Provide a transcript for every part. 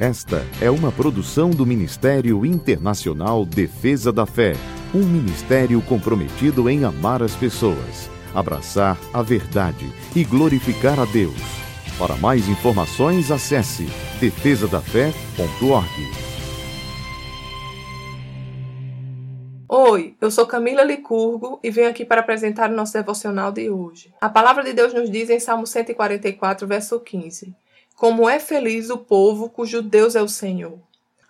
Esta é uma produção do Ministério Internacional Defesa da Fé, um ministério comprometido em amar as pessoas, abraçar a verdade e glorificar a Deus. Para mais informações, acesse defesadafé.org. Oi, eu sou Camila Licurgo e venho aqui para apresentar o nosso devocional de hoje. A palavra de Deus nos diz em Salmo 144, verso 15: como é feliz o povo cujo Deus é o Senhor.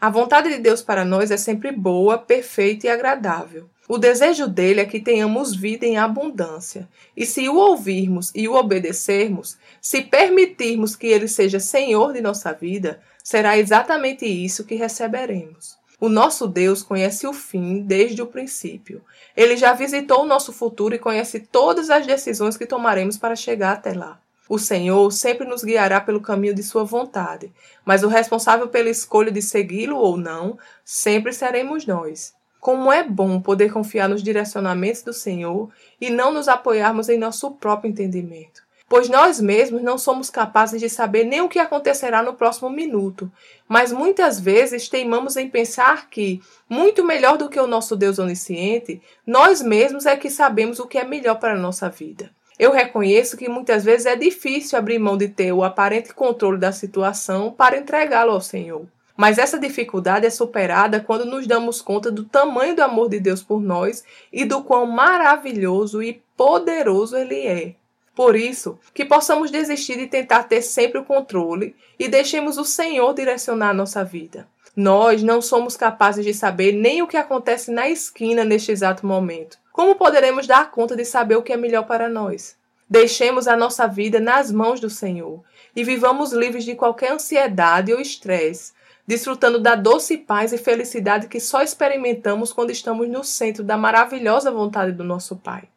A vontade de Deus para nós é sempre boa, perfeita e agradável. O desejo dele é que tenhamos vida em abundância. E se o ouvirmos e o obedecermos, se permitirmos que ele seja Senhor de nossa vida, será exatamente isso que receberemos. O nosso Deus conhece o fim desde o princípio. Ele já visitou o nosso futuro e conhece todas as decisões que tomaremos para chegar até lá. O Senhor sempre nos guiará pelo caminho de Sua vontade, mas o responsável pela escolha de segui-lo ou não sempre seremos nós. Como é bom poder confiar nos direcionamentos do Senhor e não nos apoiarmos em nosso próprio entendimento. Pois nós mesmos não somos capazes de saber nem o que acontecerá no próximo minuto, mas muitas vezes teimamos em pensar que, muito melhor do que o nosso Deus onisciente, nós mesmos é que sabemos o que é melhor para a nossa vida. Eu reconheço que muitas vezes é difícil abrir mão de ter o aparente controle da situação para entregá-lo ao Senhor. Mas essa dificuldade é superada quando nos damos conta do tamanho do amor de Deus por nós e do quão maravilhoso e poderoso Ele é. Por isso, que possamos desistir de tentar ter sempre o controle e deixemos o Senhor direcionar a nossa vida. Nós não somos capazes de saber nem o que acontece na esquina neste exato momento. Como poderemos dar conta de saber o que é melhor para nós? Deixemos a nossa vida nas mãos do Senhor e vivamos livres de qualquer ansiedade ou estresse, desfrutando da doce paz e felicidade que só experimentamos quando estamos no centro da maravilhosa vontade do nosso Pai.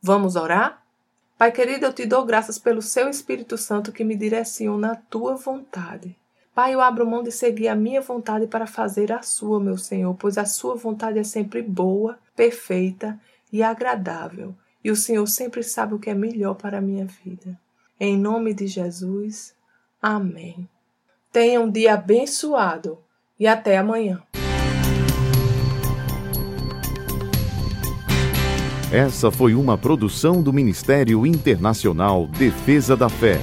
Vamos orar? Pai querido, eu te dou graças pelo seu Espírito Santo que me direciona na tua vontade. Pai, eu abro mão de seguir a minha vontade para fazer a sua, meu Senhor, pois a sua vontade é sempre boa, perfeita e agradável. E o Senhor sempre sabe o que é melhor para a minha vida. Em nome de Jesus, amém. Tenha um dia abençoado e até amanhã. Essa foi uma produção do Ministério Internacional Defesa da Fé